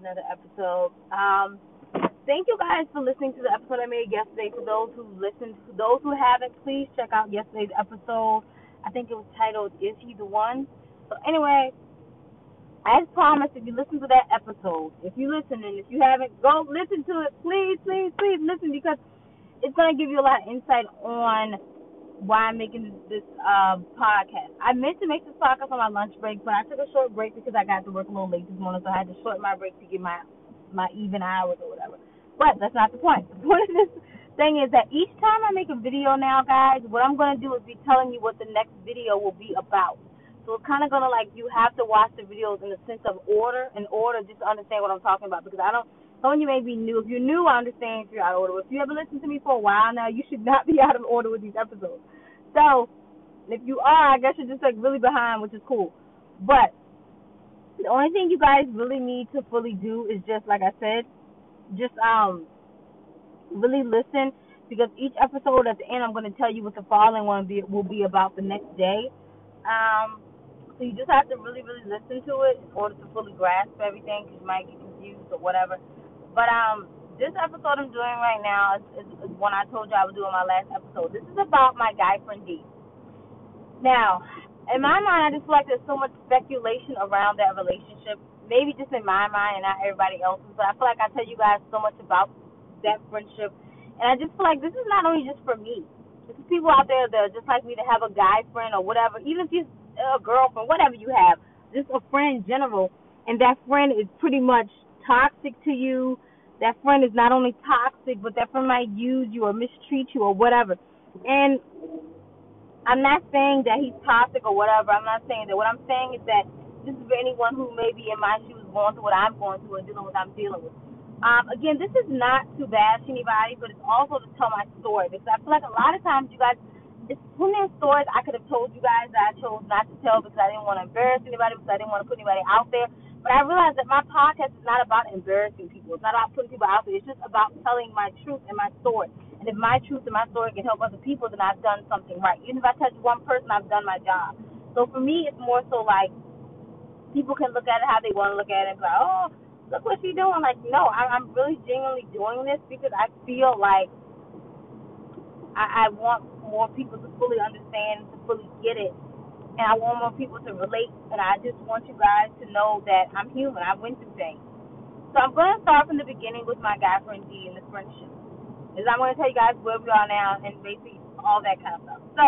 another episode. Um, thank you guys for listening to the episode I made yesterday. For those who listened, for those who haven't, please check out yesterday's episode. I think it was titled "Is He the One?" So anyway, as promised, if you listen to that episode, if you listen and if you haven't, go listen to it. Please, please, please listen because it's gonna give you a lot of insight on why I'm making this, uh, podcast. I meant to make this podcast on my lunch break, but I took a short break because I got to work a little late this morning, so I had to shorten my break to get my my even hours or whatever. But that's not the point. The point of this thing is that each time I make a video now, guys, what I'm gonna do is be telling you what the next video will be about. So it's kind of gonna like you have to watch the videos in the sense of order, in order just to understand what I'm talking about because I don't of you may be new. If you're new, I understand you're out of order. If you ever listened to me for a while now, you should not be out of order with these episodes. So, if you are, I guess you're just like really behind, which is cool. But the only thing you guys really need to fully do is just like I said, just um really listen because each episode at the end I'm going to tell you what the following one be, will be about the next day. Um, so you just have to really, really listen to it in order to fully grasp everything because you might get confused or whatever. But um, this episode I'm doing right now is, is, is one I told you I would do in my last episode. This is about my guy friend D. Now, in my mind, I just feel like there's so much speculation around that relationship. Maybe just in my mind and not everybody else's, but I feel like I tell you guys so much about that friendship, and I just feel like this is not only just for me. There's people out there that are just like me to have a guy friend or whatever, even if you're a girlfriend, whatever you have, just a friend in general, and that friend is pretty much toxic to you. That friend is not only toxic, but that friend might use you or mistreat you or whatever. And I'm not saying that he's toxic or whatever. I'm not saying that. What I'm saying is that this is for anyone who may be in my shoes going through what I'm going through and dealing with what I'm dealing with. Um, again, this is not to bash anybody, but it's also to tell my story because I feel like a lot of times you guys, it's plenty of stories I could have told you guys that I chose not to tell because I didn't want to embarrass anybody, because I didn't want to put anybody out there. But I realized that my podcast is not about embarrassing people. It's not about putting people out there. It's just about telling my truth and my story. And if my truth and my story can help other people, then I've done something right. Even if I touch one person, I've done my job. So for me, it's more so like people can look at it how they want to look at it and be like, oh, look what she's doing. Like, no, I'm really genuinely doing this because I feel like I, I want more people to fully understand, to fully get it and I want more people to relate. And I just want you guys to know that I'm human. I went through things. So I'm going to start from the beginning with my guy friend D and the friendship. Is I'm going to tell you guys where we are now and basically all that kind of stuff. So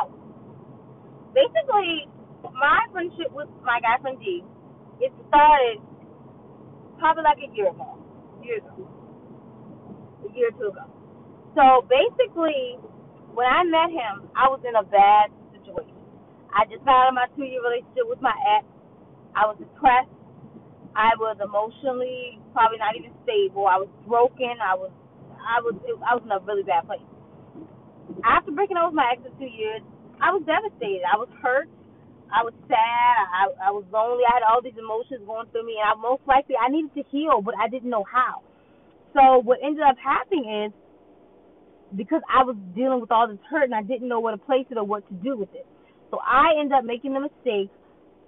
basically, my friendship with my guy friend D, it started probably like a year ago. A year ago. A year or two ago. So basically, when I met him, I was in a bad I just got out of my two year relationship with my ex. I was depressed. I was emotionally probably not even stable. I was broken. I was I was I was in a really bad place. After breaking up with my ex for two years, I was devastated. I was hurt. I was sad. I I was lonely. I had all these emotions going through me, and I most likely I needed to heal, but I didn't know how. So what ended up happening is because I was dealing with all this hurt and I didn't know where to place it or what to do with it. So I end up making the mistake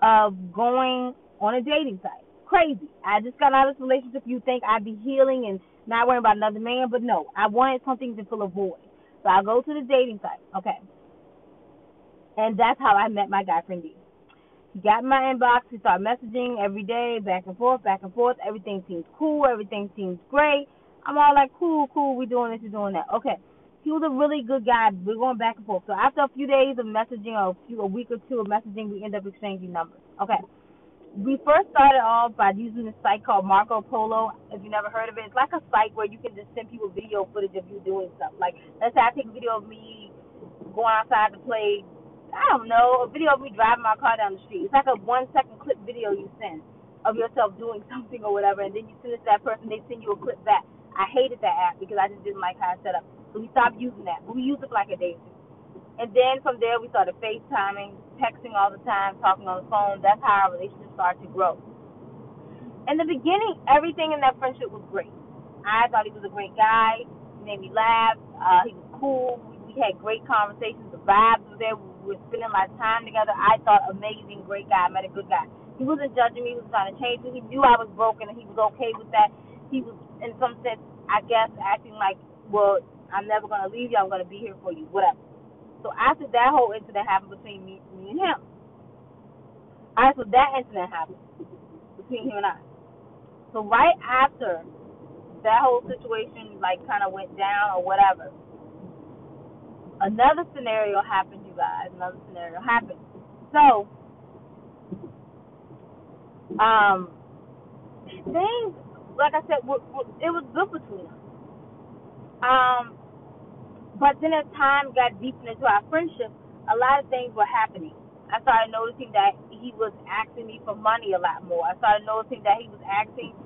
of going on a dating site. Crazy. I just got out of this relationship. You think I'd be healing and not worrying about another man, but no. I wanted something to fill a void. So I go to the dating site. Okay. And that's how I met my guy friend D. He got in my inbox. We start messaging every day, back and forth, back and forth. Everything seems cool. Everything seems great. I'm all like, cool, cool. We doing this, we doing that. Okay he was a really good guy. We're going back and forth. So after a few days of messaging, or a, few, a week or two of messaging, we end up exchanging numbers. Okay. We first started off by using this site called Marco Polo. If you never heard of it, it's like a site where you can just send people video footage of you doing stuff. Like, let's say I take a video of me going outside to play, I don't know, a video of me driving my car down the street. It's like a one second clip video you send of yourself doing something or whatever, and then you send it to that person, they send you a clip back. I hated that app because I just didn't like how it's set up. We stopped using that. We used it like a day. And then from there, we started FaceTiming, texting all the time, talking on the phone. That's how our relationship started to grow. In the beginning, everything in that friendship was great. I thought he was a great guy. He made me laugh. Uh, he was cool. We, we had great conversations. The vibes were there. We were spending a lot of time together. I thought amazing, great guy. I met a good guy. He wasn't judging me. He was trying to change me. He knew I was broken, and he was okay with that. He was, in some sense, I guess, acting like, well, I'm never gonna leave you. I'm gonna be here for you, whatever. So after that whole incident happened between me, me and him. So that incident happened between him and I. So right after that whole situation, like, kind of went down or whatever, another scenario happened, you guys. Another scenario happened. So, um, things, like I said, it was good between us. Um, but then as time got deeper into our friendship, a lot of things were happening. I started noticing that he was asking me for money a lot more. I started noticing that he was asking,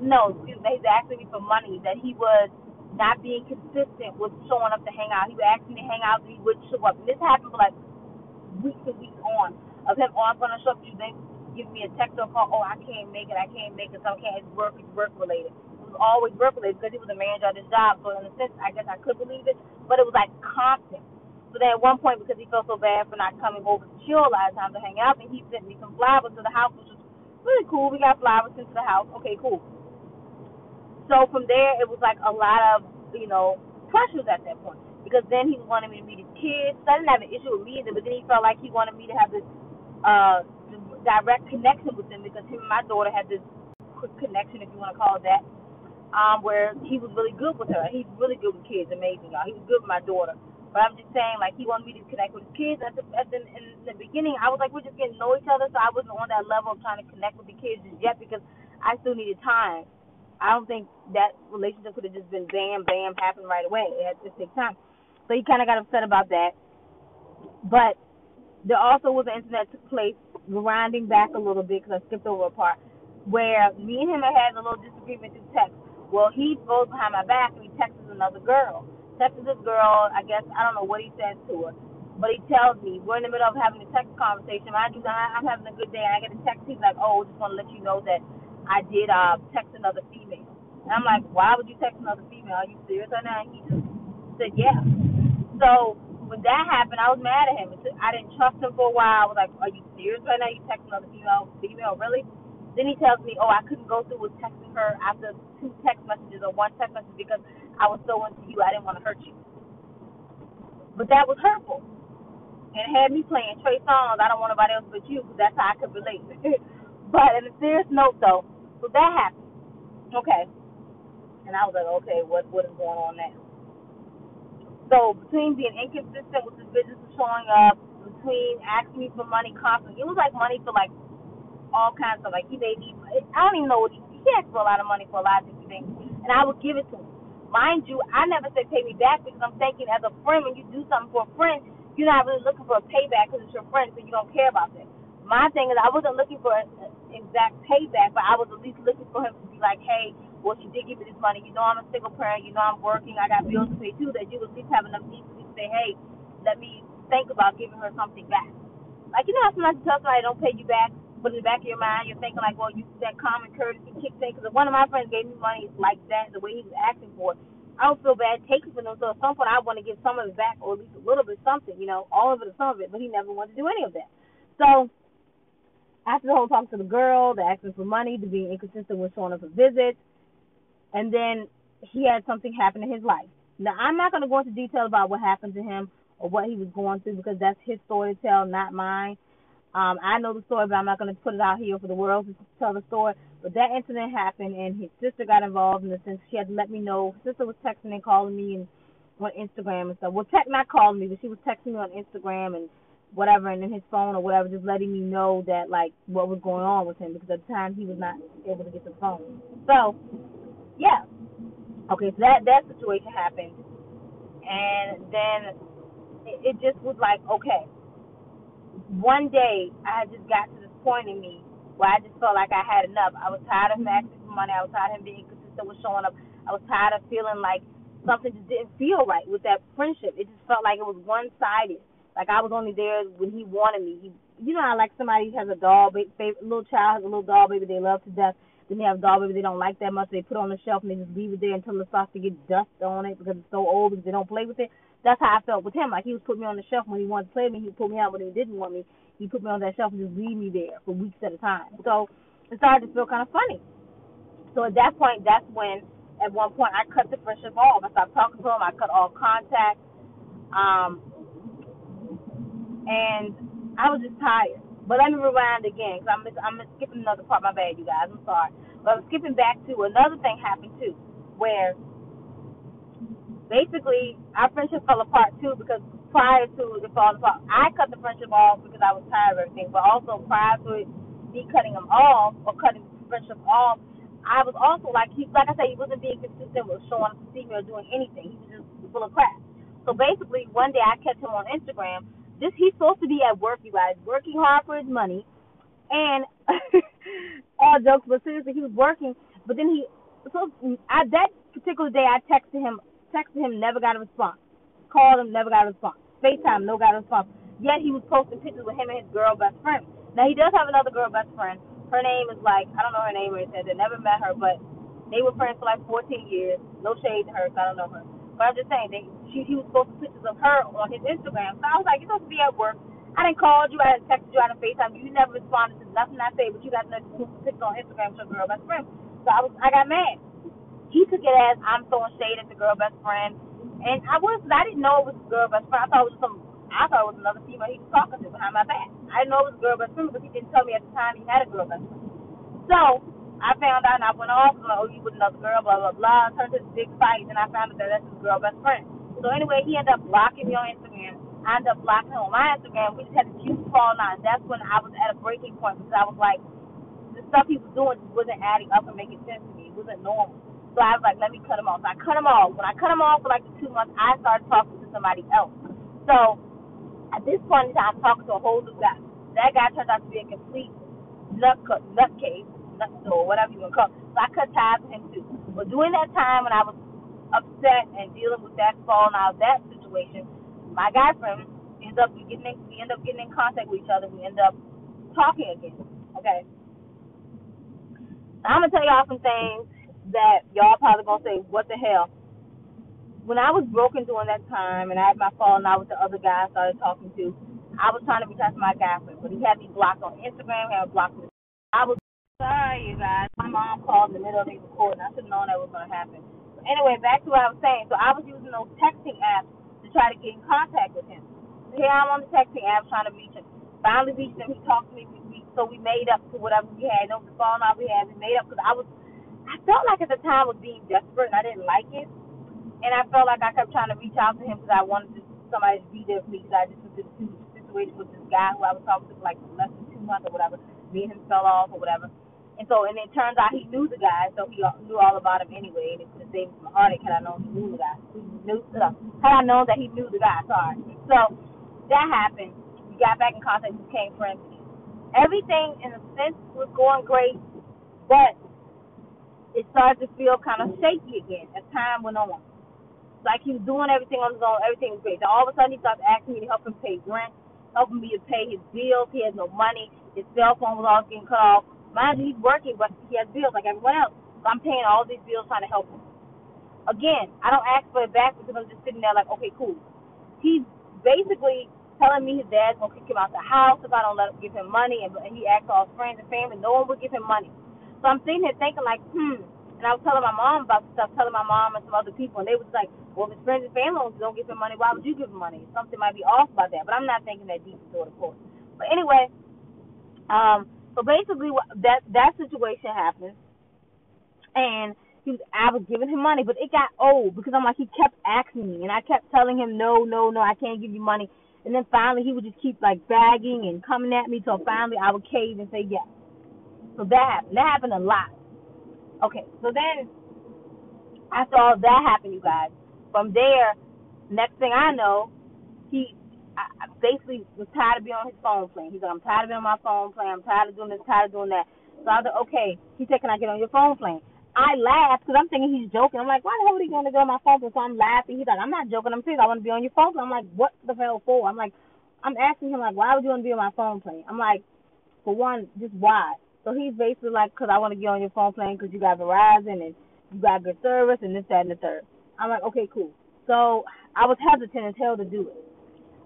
no, excuse me, that he was asking me for money, that he was not being consistent with showing up to hang out. He would ask me to hang out, and he wouldn't show up. And this happened for like weeks and weeks on of him, oh, I'm going to show up to you. Then give me a text or call, oh, I can't make it, I can't make it, so I can't, it's work, it's work related. Always related because he was a manager at his job. So in a sense, I guess I could believe it, but it was like constant. So then at one point, because he felt so bad for not coming over to chill a lot of times to hang out, and he sent me some flowers to the house, which was really cool. We got flowers sent to the house. Okay, cool. So from there, it was like a lot of you know, pressures at that point. Because then he wanted me to meet his kids. So I didn't have an issue with me either, but then he felt like he wanted me to have this uh direct connection with him because him and my daughter had this connection, if you want to call it that, um, where he was really good with her. He's really good with kids, amazing, y'all. He was good with my daughter. But I'm just saying, like, he wanted me to connect with his kids. At the, at the, in the beginning, I was like, we're just getting to know each other, so I wasn't on that level of trying to connect with the kids just yet because I still needed time. I don't think that relationship could have just been bam, bam, happen right away. It had to take time. So he kind of got upset about that. But there also was an incident that took place, grinding back a little bit because I skipped over a part, where me and him had had a little disagreement through text. Well, he goes behind my back and he texts another girl. Texts this girl, I guess, I don't know what he says to her. But he tells me, we're in the middle of having a text conversation. Mind you, I'm having a good day. And I get a text. He's like, oh, just want to let you know that I did uh, text another female. And I'm like, why would you text another female? Are you serious right now? And he just said, yeah. So when that happened, I was mad at him. I didn't trust him for a while. I was like, are you serious right now? You text another female? Female, really? Then he tells me, oh, I couldn't go through with texting her after two text messages or one text message because I was so into you. I didn't want to hurt you. But that was hurtful. And it had me playing Trey Songz. I don't want nobody else but you because that's how I could relate. but in a serious note, though, so that happened. Okay. And I was like, okay, what what is going on now? So between being inconsistent with his business showing up, between asking me for money constantly, it was like money for like all kinds of like he made me. I don't even know what he he asked for a lot of money for a lot of different things, and I would give it to him. Mind you, I never said pay me back because I'm thinking as a friend, when you do something for a friend, you're not really looking for a payback because it's your friend, so you don't care about that. My thing is, I wasn't looking for an exact payback, but I was at least looking for him to be like, hey, well, she did give me this money. You know, I'm a single parent. You know, I'm working. I got bills to pay too. That you at least have enough decency to say, hey, let me think about giving her something back. Like, you know how sometimes you tell somebody don't pay you back, but in the back of your mind, you're thinking like, well, you that common courtesy kicks in. Because if one of my friends gave me money like that, the way he was asking for it, I don't feel bad taking from them. So at some point, I want to give some of it back, or at least a little bit something. You know, all of it or some of it. But he never wanted to do any of that. So after the whole talk to the girl, the asking for money, the being inconsistent with showing up for visits, and then he had something happen in his life. Now, I'm not going to go into detail about what happened to him or what he was going through because that's his story to tell, not mine. Um, I know the story, but I'm not going to put it out here for the world to tell the story. But that incident happened, and his sister got involved in the sense she had to let me know. His sister was texting and calling me and on Instagram and stuff. Well, tech not calling me, but she was texting me on Instagram and whatever, and then his phone or whatever, just letting me know that like what was going on with him because at the time he was not able to get the phone. So yeah. Okay, so that that situation happened, and then it, it just was like, okay. One day, I had just got to this point in me where I just felt like I had enough. I was tired of for money. I was tired of him being consistent with showing up. I was tired of feeling like something just didn't feel right with that friendship. It just felt like it was one sided. Like I was only there when he wanted me. He, you know how like somebody has a doll, baby, little child has a little doll baby they love to death, Then they have a doll baby they don't like that much. They put it on the shelf and they just leave it there until it starts to get dust on it because it's so old because they don't play with it. That's how I felt with him. Like he was putting me on the shelf when he wanted to play me. He put me out when he didn't want me. He put me on that shelf and just leave me there for weeks at a time. So it started to feel kind of funny. So at that point, that's when at one point I cut the friendship off. I stopped talking to him. I cut all contact. Um, and I was just tired. But let me rewind again because I'm I'm skipping another part. My bad, you guys. I'm sorry. But I'm skipping back to another thing happened too, where basically our friendship fell apart too because prior to it falling apart, I cut the friendship off because I was tired of everything. But also prior to it, me cutting him off or cutting the friendship off, I was also like he like I said, he wasn't being consistent with showing up to see me or doing anything. He was just full of crap. So basically one day I catch him on Instagram this he's supposed to be at work, you guys, working hard for his money, and all jokes, but seriously, he was working. But then he, so I, that particular day, I texted him, texted him, never got a response. Called him, never got a response. FaceTime, no got a response. Yet he was posting pictures with him and his girl best friend. Now he does have another girl best friend. Her name is like I don't know her name or anything. I never met her, but they were friends for like 14 years. No shade to her, so I don't know her. But I'm just saying, they, she, he was posting pictures of her on his Instagram. So I was like, you're supposed to be at work. I didn't call you, I didn't text you, I didn't FaceTime you. You never responded to nothing I say, but you got to pictures on Instagram with your girl best friend. So I was, I got mad. He took it as I'm throwing shade at the girl best friend, and I was, I didn't know it was the girl best friend. I thought it was some, I thought it was another female he was talking to behind my back. I didn't know it was girl best friend because he didn't tell me at the time he had a girl best friend. So I found out and I went off, and like, oh, you with another girl, blah, blah, blah. Turned to this big fight, and I found out that that's his girl best friend. So anyway, he ended up blocking me on Instagram. I ended up blocking him on my Instagram. We just had a huge fall out. That's when I was at a breaking point because I was like, the stuff he was doing just wasn't adding up and making sense to me. It wasn't normal. So I was like, let me cut him off. So I cut him off. When I cut him off for like the two months, I started talking to somebody else. So at this point in time, I'm talking to a whole new guy. That guy turned out to be a complete nut nutcase, nut or whatever you want to call it. So I cut ties with him too. But during that time when I was upset and dealing with that falling out of that situation, my guy friend ends up getting in, we end up getting in contact with each other. We end up talking again. Okay. I'm gonna tell y'all some things that y'all probably gonna say, "What the hell?" When I was broken during that time, and I had my falling out with the other guy I started talking to, I was trying to reach out to my guy friend, but he had me blocked on Instagram, had me blocked. I was sorry, you guys. My mom called in the middle of me recording. I should have known that was gonna happen But anyway, back to what I was saying. So I was using those texting apps to try to get in contact with him. So here I'm on the texting app trying to reach him. Finally reached him. He talked to me. So we made up to whatever we had. No, the phone out we had. We made up because I was, I felt like at the time was being desperate and I didn't like it. And I felt like I kept trying to reach out to him because I wanted to, somebody to be there for me because I just was in a situation with this guy who I was talking to for like less than two months or whatever. Me and him fell off or whatever. And so, and it turns out he knew the guy, so he knew all about him anyway. And it could have saved him a had I known he knew the guy. He knew, uh, had I known that he knew the guy, sorry. So, that happened. We got back in contact, became friends. Everything, in a sense, was going great, but it started to feel kind of shaky again as time went on. Like he was doing everything on his own, everything was great. Then all of a sudden, he started asking me to help him pay rent, helping me to pay his bills. He had no money. His cell phone was all getting cut off Mind you, he's working, but he has bills like everyone else. So I'm paying all these bills trying to help him. Again, I don't ask for it back because I'm just sitting there like, okay, cool. He's basically telling me his dad's gonna kick him out the house if I don't let him give him money, and, and he asked all his friends and family, no one would give him money. So I'm sitting here thinking like, hmm. And I was telling my mom about stuff, telling my mom and some other people, and they was like, well, if his friends and family don't give him money, why would you give him money? Something might be off about that, but I'm not thinking that deep into it, of course. But anyway, um, so basically, that that situation happened, and he was I was giving him money, but it got old because I'm like he kept asking me, and I kept telling him no, no, no, I can't give you money. And then finally, he would just keep like begging and coming at me. So finally, I would cave and say yes. So that happened. That happened a lot. Okay, so then after all that happened, you guys, from there, next thing I know, he I, basically was tired of being on his phone playing. He's like, I'm tired of being on my phone playing. I'm tired of doing this, tired of doing that. So I was like, okay. He said, can I get on your phone playing? I laughed because I'm thinking he's joking. I'm like, why the hell are you going to go on my phone? So I'm laughing. He's like, I'm not joking. I'm serious. I want to be on your phone. I'm like, what the hell for? I'm like, I'm asking him like, why would you want to be on my phone playing? I'm like, for one, just why? So he's basically like, because I want to get on your phone plan because you got Verizon and you got good service and this, that, and the third. I'm like, okay, cool. So I was hesitant until to do it.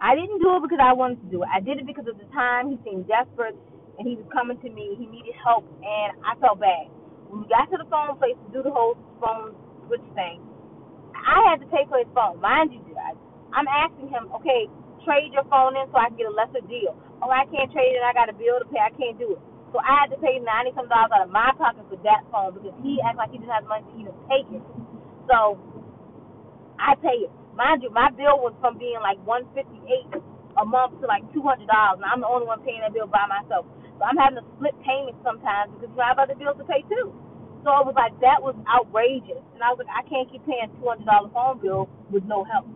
I didn't do it because I wanted to do it. I did it because at the time he seemed desperate and he was coming to me. He needed help and I felt bad. When we got to the phone place to do the whole phone switch thing, I had to pay for his phone. Mind you, guys, I'm asking him, okay, trade your phone in so I can get a lesser deal. Oh, I can't trade it. I got a bill to pay. I can't do it. So I had to pay ninety some dollars out of my pocket for that phone because he acted like he didn't have money to even take it. So I pay it. Mind you, my bill was from being like one fifty eight a month to like two hundred dollars, and I'm the only one paying that bill by myself. So I'm having to split payments sometimes because you know, I have other bills to pay too. So it was like that was outrageous, and I was like, I can't keep paying two hundred dollar phone bill with no help.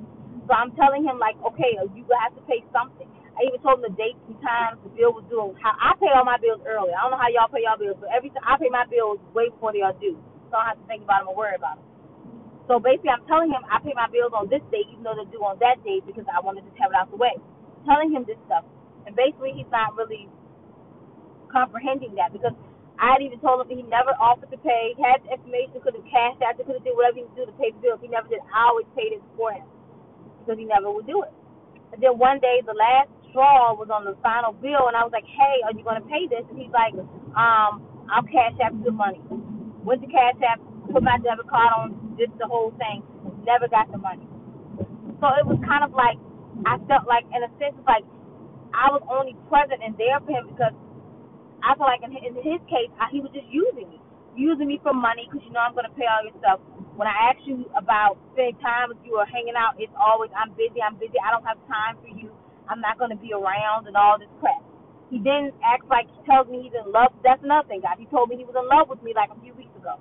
So I'm telling him like, okay, you have to pay something. I even told him the dates and times the bill was due. How I pay all my bills early. I don't know how y'all pay y'all bills, but every time I pay my bills way before they are due, so I don't have to think about them or worry about them. So basically, I'm telling him I pay my bills on this date, even though they're due on that date, because I wanted to have it out the way. Telling him this stuff, and basically he's not really comprehending that because I had even told him he never offered to pay. He had the information, could have cashed out, could have did whatever he could do to pay the bills. He never did. I always paid it for him because he never would do it. And then one day, the last straw was on the final bill, and I was like, "Hey, are you going to pay this?" And he's like, "Um, I'll cash out the money." Went to cash app, put my debit card on did the whole thing, never got the money. So it was kind of like I felt like, in a sense, like I was only present and there for him because I feel like in his, in his case, I, he was just using me, using me for money because you know I'm going to pay all your stuff. When I ask you about spending time with you or hanging out, it's always I'm busy, I'm busy, I don't have time for you, I'm not going to be around, and all this crap. He then acts like he tells me he's in love. That's nothing, thing, guys. He told me he was in love with me like a few weeks ago.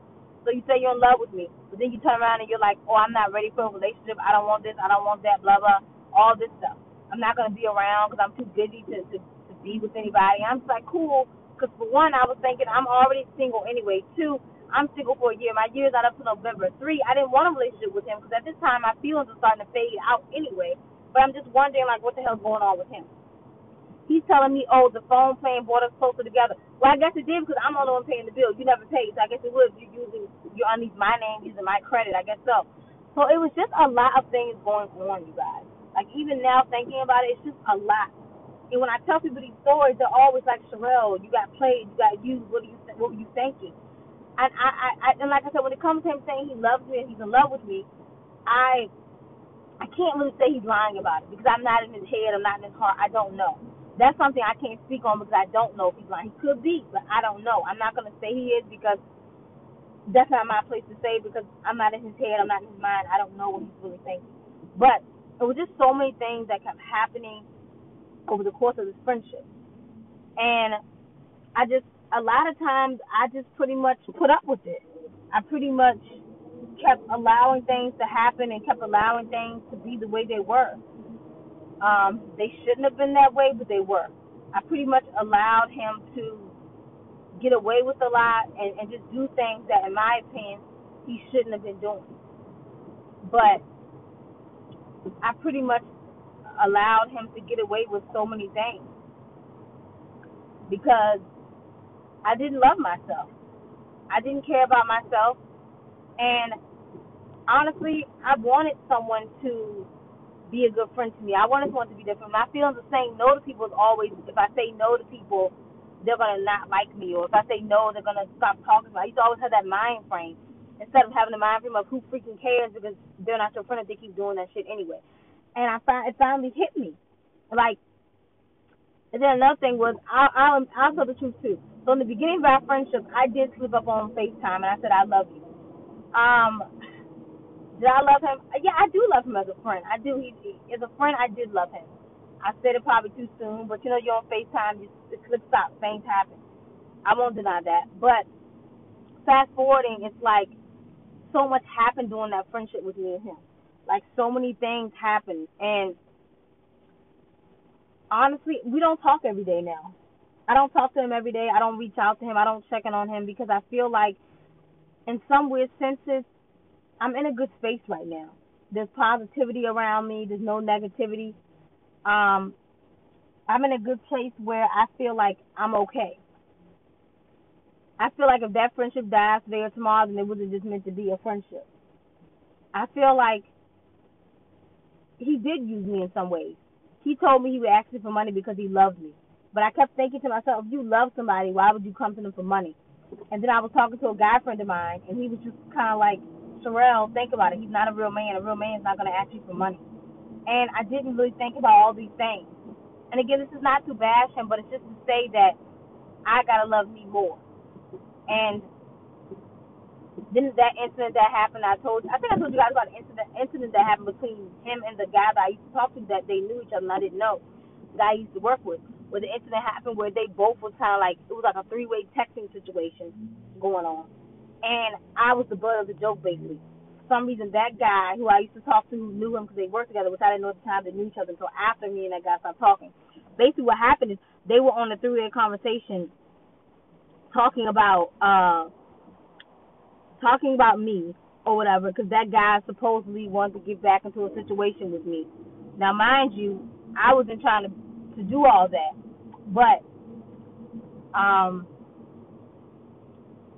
So you say you're in love with me, but then you turn around and you're like, oh, I'm not ready for a relationship. I don't want this. I don't want that. Blah blah. All this stuff. I'm not gonna be around because I'm too busy to, to to be with anybody. I'm just like cool. Because for one, I was thinking I'm already single anyway. Two, I'm single for a year. My year's not up to November. Three, I didn't want a relationship with him because at this time my feelings are starting to fade out anyway. But I'm just wondering like what the hell's going on with him. He's telling me, oh, the phone plan brought us closer together. Well, I guess it did because I'm the one paying the bill. You never paid, so I guess it would. You using you're underneath my name, using my credit. I guess so. So it was just a lot of things going on, you guys. Like even now, thinking about it, it's just a lot. And when I tell people these stories, they're always like, Sherelle, you got played, you got used. What do you what were you thinking? And I, I, I, and like I said, when it comes to him saying he loves me and he's in love with me, I, I can't really say he's lying about it because I'm not in his head, I'm not in his heart. I don't know that's something I can't speak on because I don't know if he's lying. He could be, but I don't know. I'm not gonna say he is because that's not my place to say because I'm not in his head, I'm not in his mind. I don't know what he's really thinking. But it was just so many things that kept happening over the course of this friendship, and I just a lot of times I just pretty much put up with it. I pretty much kept allowing things to happen and kept allowing things to be the way they were. Um, they shouldn't have been that way, but they were. I pretty much allowed him to get away with a lot and, and just do things that, in my opinion, he shouldn't have been doing. But I pretty much allowed him to get away with so many things because I didn't love myself. I didn't care about myself. And honestly, I wanted someone to be a good friend to me. I wanted someone to be different. My feelings of saying no to people is always if I say no to people, they're gonna not like me, or if I say no, they're gonna stop talking. I used to always have that mind frame instead of having the mind frame of who freaking cares because they're not your friend if they keep doing that shit anyway. And I it finally hit me, like. And then another thing was I I I'll tell the truth too. So in the beginning of our friendship, I did slip up on FaceTime and I said I love you. Um, did I love him? Yeah, I do love him as a friend. I do. He, he as a friend, I did love him. I said it probably too soon, but you know, you're on FaceTime, you, the clip things happen. I won't deny that. But fast forwarding, it's like so much happened during that friendship with me and him. Like so many things happened, and honestly, we don't talk every day now. I don't talk to him every day. I don't reach out to him. I don't check in on him because I feel like, in some weird senses, I'm in a good space right now. There's positivity around me. There's no negativity. Um, I'm in a good place where I feel like I'm okay. I feel like if that friendship dies today or tomorrow, then it wasn't just meant to be a friendship. I feel like he did use me in some ways. He told me he would ask me for money because he loved me. But I kept thinking to myself, if you love somebody, why would you come to them for money? And then I was talking to a guy friend of mine, and he was just kind of like, Sherelle, think about it. He's not a real man. A real man is not going to ask you for money. And I didn't really think about all these things. And again, this is not to bash him, but it's just to say that I gotta love me more. And then that incident that happened, I told I think I told you guys about the incident incident that happened between him and the guy that I used to talk to that they knew each other and I didn't know. The guy I used to work with. Where the incident happened where they both was kinda like it was like a three way texting situation going on. And I was the butt of the joke basically. For some reason that guy who I used to talk to knew him because they worked together, which I didn't know at the time they knew each other until after me and that guy stopped talking. Basically what happened is they were on a three way conversation talking about uh talking about me or whatever because that guy supposedly wanted to get back into a situation with me. Now, mind you, I wasn't trying to to do all that, but um,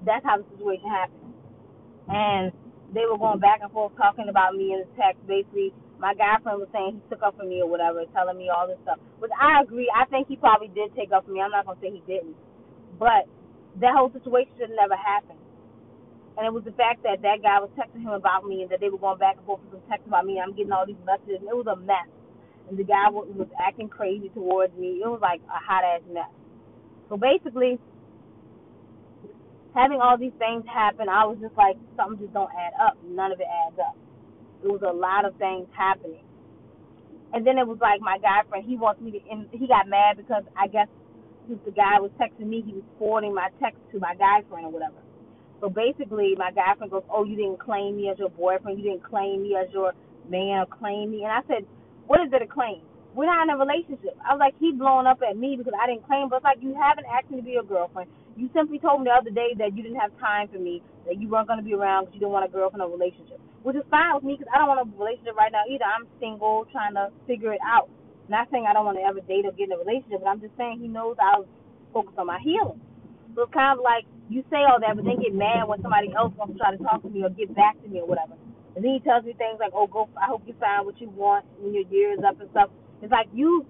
that's how the situation happened. And they were going back and forth talking about me in the text. Basically, my guy friend was saying he took up for me or whatever, telling me all this stuff. Which I agree. I think he probably did take up for me. I'm not gonna say he didn't, but that whole situation should never happen. And it was the fact that that guy was texting him about me and that they were going back and forth with some text about me. I'm getting all these messages. And it was a mess. And the guy was, was acting crazy towards me. It was like a hot ass mess. So basically, having all these things happen, I was just like, something just don't add up. None of it adds up. It was a lot of things happening. And then it was like my guy friend, he wants me to, and he got mad because I guess since the guy was texting me, he was forwarding my text to my guy friend or whatever. So basically, my guy friend goes, "Oh, you didn't claim me as your boyfriend. You didn't claim me as your man claim me." And I said, "What is it a claim? We're not in a relationship." I was like, "He blowing up at me because I didn't claim." But it's like you haven't asked me to be your girlfriend. You simply told me the other day that you didn't have time for me, that you weren't going to be around because you didn't want a girlfriend or relationship, which is fine with me because I don't want a relationship right now either. I'm single, trying to figure it out. Not saying I don't want to ever date or get in a relationship, but I'm just saying he knows I was focused on my healing. So it's kind of like you say all that, but then get mad when somebody else wants to try to talk to me or get back to me or whatever. And then he tells me things like, "Oh, go! I hope you find what you want when your year is up and stuff." It's like you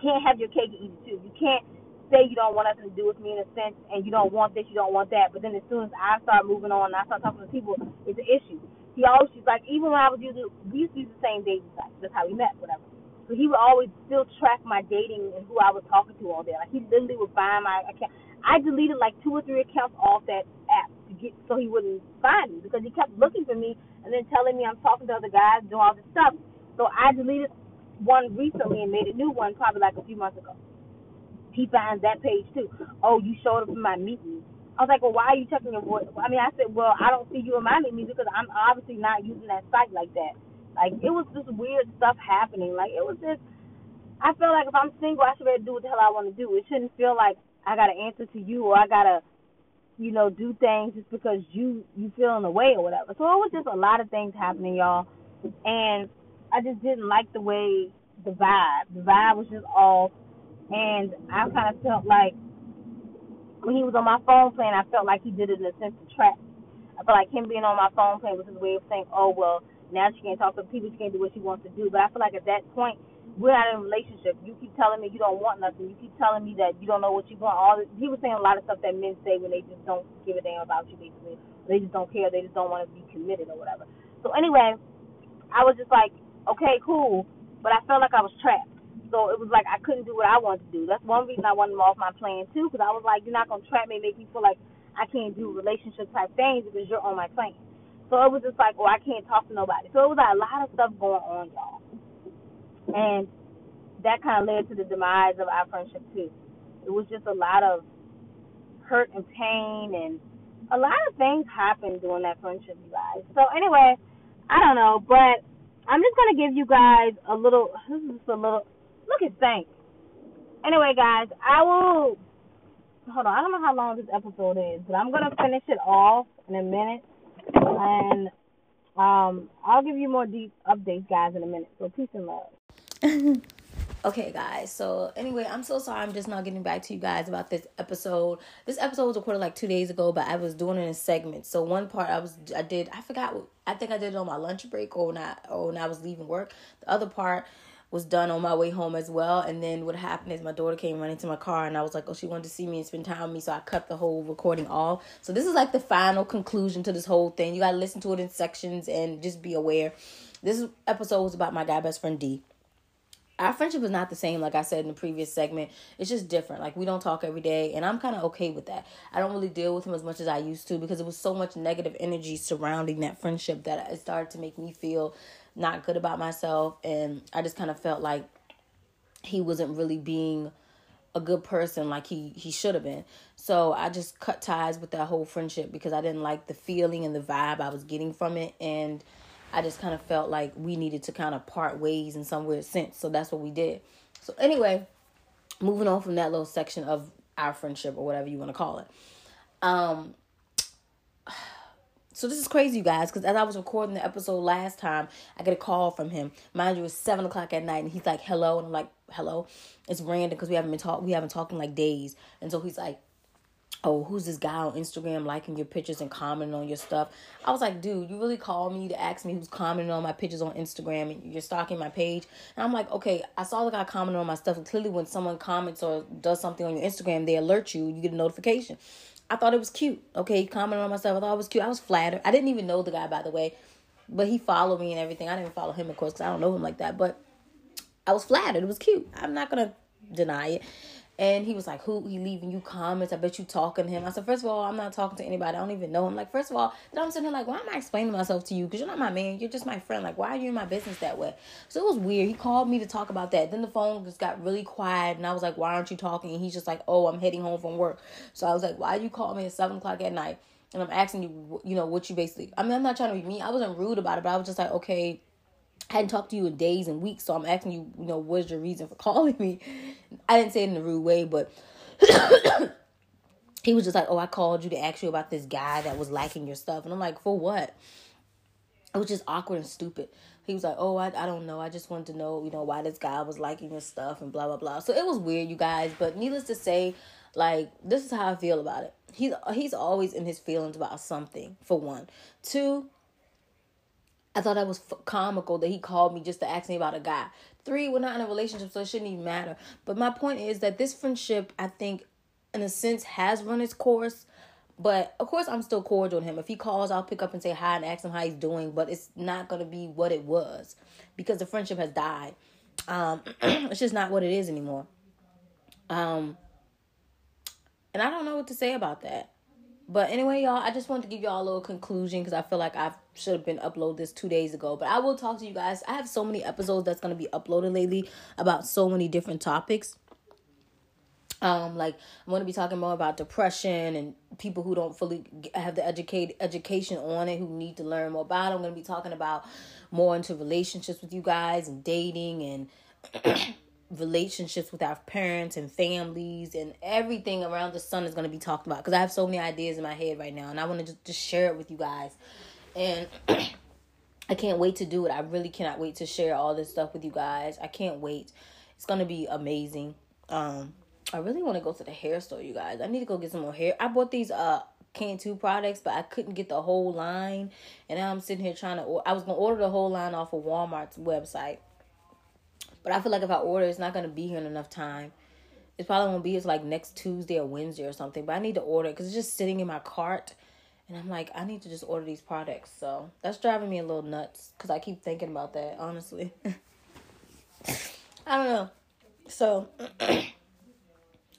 can't have your cake and eat it too. You can't say you don't want nothing to do with me in a sense, and you don't want this, you don't want that. But then as soon as I start moving on and I start talking to people, it's an issue. He always she's like, even when I was using, we used to use the same dating site. That's how we met, whatever. So he would always still track my dating and who I was talking to all day. Like he literally would find my account. I deleted like two or three accounts off that app to get so he wouldn't find me because he kept looking for me and then telling me I'm talking to other guys, doing all this stuff. So I deleted one recently and made a new one probably like a few months ago. He finds that page too. Oh, you showed up in my meeting. I was like, well, why are you checking your voice? I mean, I said, well, I don't see you in my meeting because I'm obviously not using that site like that. Like it was just weird stuff happening. Like it was just I feel like if I'm single I should be able to do what the hell I want to do. It shouldn't feel like I gotta answer to you or I gotta, you know, do things just because you you feel in the way or whatever. So it was just a lot of things happening, y'all. And I just didn't like the way the vibe. The vibe was just off and I kinda felt like when he was on my phone playing I felt like he did it in a sense of trap. I felt like him being on my phone playing was his way of saying, Oh well, now she can't talk to people. She can't do what she wants to do. But I feel like at that point, we're not in a relationship. You keep telling me you don't want nothing. You keep telling me that you don't know what you want. All this, he was saying a lot of stuff that men say when they just don't give a damn about you. Basically, they just don't care. They just don't want to be committed or whatever. So anyway, I was just like, okay, cool. But I felt like I was trapped. So it was like I couldn't do what I wanted to do. That's one reason I wanted him off my plan too, because I was like, you're not gonna trap me, and make me feel like I can't do relationship type things because you're on my plan. So it was just like, oh, I can't talk to nobody. So it was like a lot of stuff going on, y'all. And that kind of led to the demise of our friendship too. It was just a lot of hurt and pain and a lot of things happened during that friendship, you guys. So anyway, I don't know, but I'm just gonna give you guys a little. This is just a little. Look at thanks. Anyway, guys, I will. Hold on. I don't know how long this episode is, but I'm gonna finish it off in a minute and um, I'll give you more deep updates, guys, in a minute. So peace and love. Okay, guys. So anyway, I'm so sorry. I'm just not getting back to you guys about this episode. This episode was recorded like two days ago, but I was doing it in segments. So one part I was I did I forgot. I think I did it on my lunch break or not or when I was leaving work. The other part was done on my way home as well. And then what happened is my daughter came running to my car and I was like, oh, she wanted to see me and spend time with me. So I cut the whole recording off. So this is like the final conclusion to this whole thing. You got to listen to it in sections and just be aware. This episode was about my guy best friend D our friendship is not the same like i said in the previous segment it's just different like we don't talk every day and i'm kind of okay with that i don't really deal with him as much as i used to because it was so much negative energy surrounding that friendship that it started to make me feel not good about myself and i just kind of felt like he wasn't really being a good person like he he should have been so i just cut ties with that whole friendship because i didn't like the feeling and the vibe i was getting from it and I just kind of felt like we needed to kind of part ways in some weird sense. So that's what we did. So anyway, moving on from that little section of our friendship or whatever you want to call it. Um so this is crazy, you guys, because as I was recording the episode last time, I get a call from him. Mind you, it's seven o'clock at night, and he's like, "Hello," and I'm like, "Hello." It's random because we haven't been talk, we haven't talked in like days, and so he's like, oh, who's this guy on Instagram liking your pictures and commenting on your stuff? I was like, dude, you really called me to ask me who's commenting on my pictures on Instagram and you're stalking my page? And I'm like, okay, I saw the guy commenting on my stuff. clearly, when someone comments or does something on your Instagram, they alert you, you get a notification. I thought it was cute. Okay, commenting on myself. I thought it was cute. I was flattered. I didn't even know the guy, by the way, but he followed me and everything. I didn't follow him, of course, because I don't know him like that. But I was flattered. It was cute. I'm not gonna deny it. And he was like, Who he leaving you comments? I bet you talking to him. I said, First of all, I'm not talking to anybody. I don't even know him. Like, first of all, then I'm sitting here like, why am I explaining myself to you? Because you're not my man. You're just my friend. Like, why are you in my business that way? So it was weird. He called me to talk about that. Then the phone just got really quiet and I was like, Why aren't you talking? And he's just like, Oh, I'm heading home from work. So I was like, Why you call me at seven o'clock at night? And I'm asking you, you know, what you basically I mean, I'm not trying to be mean. I wasn't rude about it, but I was just like, okay, I hadn't talked to you in days and weeks, so I'm asking you, you know, what's your reason for calling me? I didn't say it in a rude way, but he was just like, "Oh, I called you to ask you about this guy that was liking your stuff," and I'm like, "For what?" It was just awkward and stupid. He was like, "Oh, I, I don't know. I just wanted to know, you know, why this guy was liking your stuff and blah blah blah." So it was weird, you guys. But needless to say, like this is how I feel about it. He's he's always in his feelings about something. For one, two. I thought that was f- comical that he called me just to ask me about a guy. Three, we're not in a relationship, so it shouldn't even matter. But my point is that this friendship, I think, in a sense, has run its course. But of course, I'm still cordial to him. If he calls, I'll pick up and say hi and ask him how he's doing. But it's not gonna be what it was because the friendship has died. Um, it's just not what it is anymore. Um, and I don't know what to say about that. But anyway, y'all, I just wanted to give y'all a little conclusion because I feel like I should have been uploaded this two days ago. But I will talk to you guys. I have so many episodes that's gonna be uploaded lately about so many different topics. Um, like I'm to be talking more about depression and people who don't fully have the educate education on it, who need to learn more about. It. I'm going to be talking about more into relationships with you guys and dating and relationships with our parents and families and everything around the sun is going to be talked about because I have so many ideas in my head right now and I want to just, just share it with you guys. And I can't wait to do it. I really cannot wait to share all this stuff with you guys. I can't wait. It's going to be amazing. Um I really want to go to the hair store, you guys. I need to go get some more hair. I bought these uh Cantu products, but I couldn't get the whole line. And now I'm sitting here trying to I was to order the whole line off of Walmart's website but I feel like if I order, it's not gonna be here in enough time. It probably won't be it's like next Tuesday or Wednesday or something. But I need to order because it's just sitting in my cart, and I'm like, I need to just order these products. So that's driving me a little nuts because I keep thinking about that. Honestly, I don't know. So.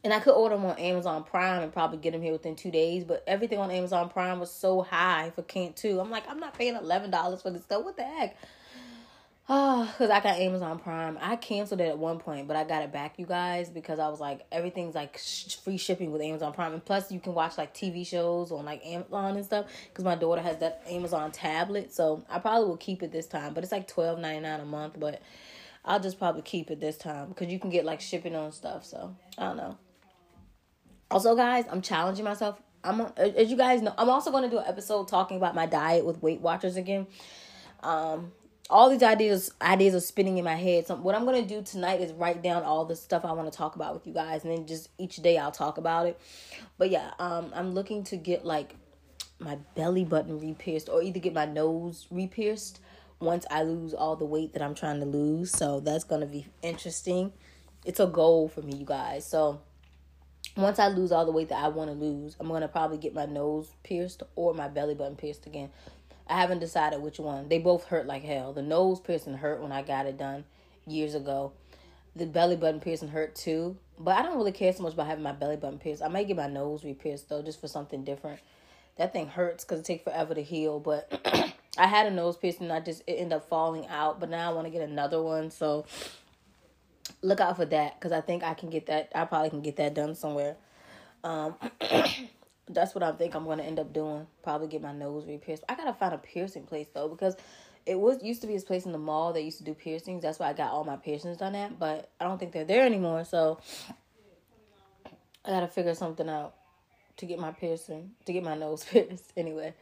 and I could order them on Amazon Prime and probably get them here within two days. But everything on Amazon Prime was so high for Cantu. I'm like, I'm not paying eleven dollars for this stuff. What the heck? Oh, because I got Amazon Prime. I canceled it at one point, but I got it back, you guys, because I was like, everything's like sh- free shipping with Amazon Prime. And plus, you can watch like TV shows on like Amazon and stuff, because my daughter has that Amazon tablet. So I probably will keep it this time, but it's like twelve ninety nine a month. But I'll just probably keep it this time because you can get like shipping on stuff. So I don't know. Also, guys, I'm challenging myself. I'm as you guys know, I'm also going to do an episode talking about my diet with Weight Watchers again. Um, all these ideas ideas are spinning in my head. So what I'm gonna do tonight is write down all the stuff I want to talk about with you guys, and then just each day I'll talk about it. But yeah, um, I'm looking to get like my belly button re-pierced, or either get my nose re-pierced once I lose all the weight that I'm trying to lose. So that's gonna be interesting. It's a goal for me, you guys. So once I lose all the weight that I want to lose, I'm gonna probably get my nose pierced or my belly button pierced again. I haven't decided which one. They both hurt like hell. The nose piercing hurt when I got it done years ago. The belly button piercing hurt too. But I don't really care so much about having my belly button pierced. I might get my nose re-pierced though, just for something different. That thing hurts because it takes forever to heal. But I had a nose piercing, and I just it ended up falling out. But now I want to get another one, so look out for that because I think I can get that. I probably can get that done somewhere. Um, that's what I think I'm gonna end up doing. Probably get my nose re-pierced. I gotta find a piercing place though because it was used to be this place in the mall that used to do piercings. That's why I got all my piercings done at, but I don't think they're there anymore. So I gotta figure something out to get my piercing, to get my nose pierced. Anyway,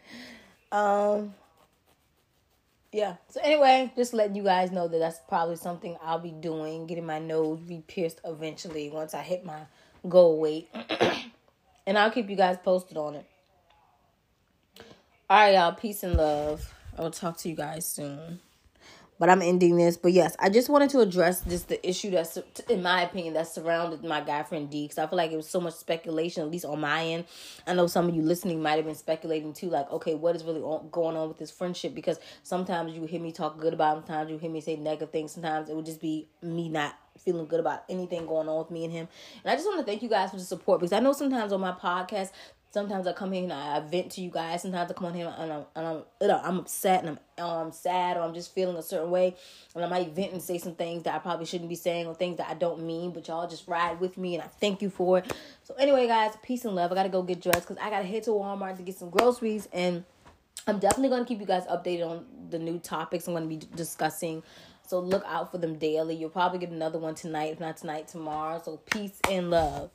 um, yeah. So anyway, just letting you guys know that that's probably something I'll be doing, getting my nose re-pierced eventually once I hit my goal weight. and I'll keep you guys posted on it. All right, y'all. Peace and love. I will talk to you guys soon. But I'm ending this. But yes, I just wanted to address just the issue that's, in my opinion, that surrounded my guy friend D. Because I feel like it was so much speculation, at least on my end. I know some of you listening might have been speculating too, like, okay, what is really going on with this friendship? Because sometimes you hear me talk good about him, sometimes you hear me say negative things. Sometimes it would just be me not feeling good about anything going on with me and him. And I just want to thank you guys for the support because I know sometimes on my podcast, sometimes I come here and I vent to you guys. Sometimes I come on here and I'm, and I'm, I'm upset and I'm, I'm sad or I'm just feeling a certain way. And I might vent and say some things that I probably shouldn't be saying or things that I don't mean, but y'all just ride with me and I thank you for it. So anyway, guys, peace and love. I got to go get dressed because I got to head to Walmart to get some groceries and I'm definitely going to keep you guys updated on the new topics I'm going to be discussing. So look out for them daily. You'll probably get another one tonight, if not tonight, tomorrow. So peace and love.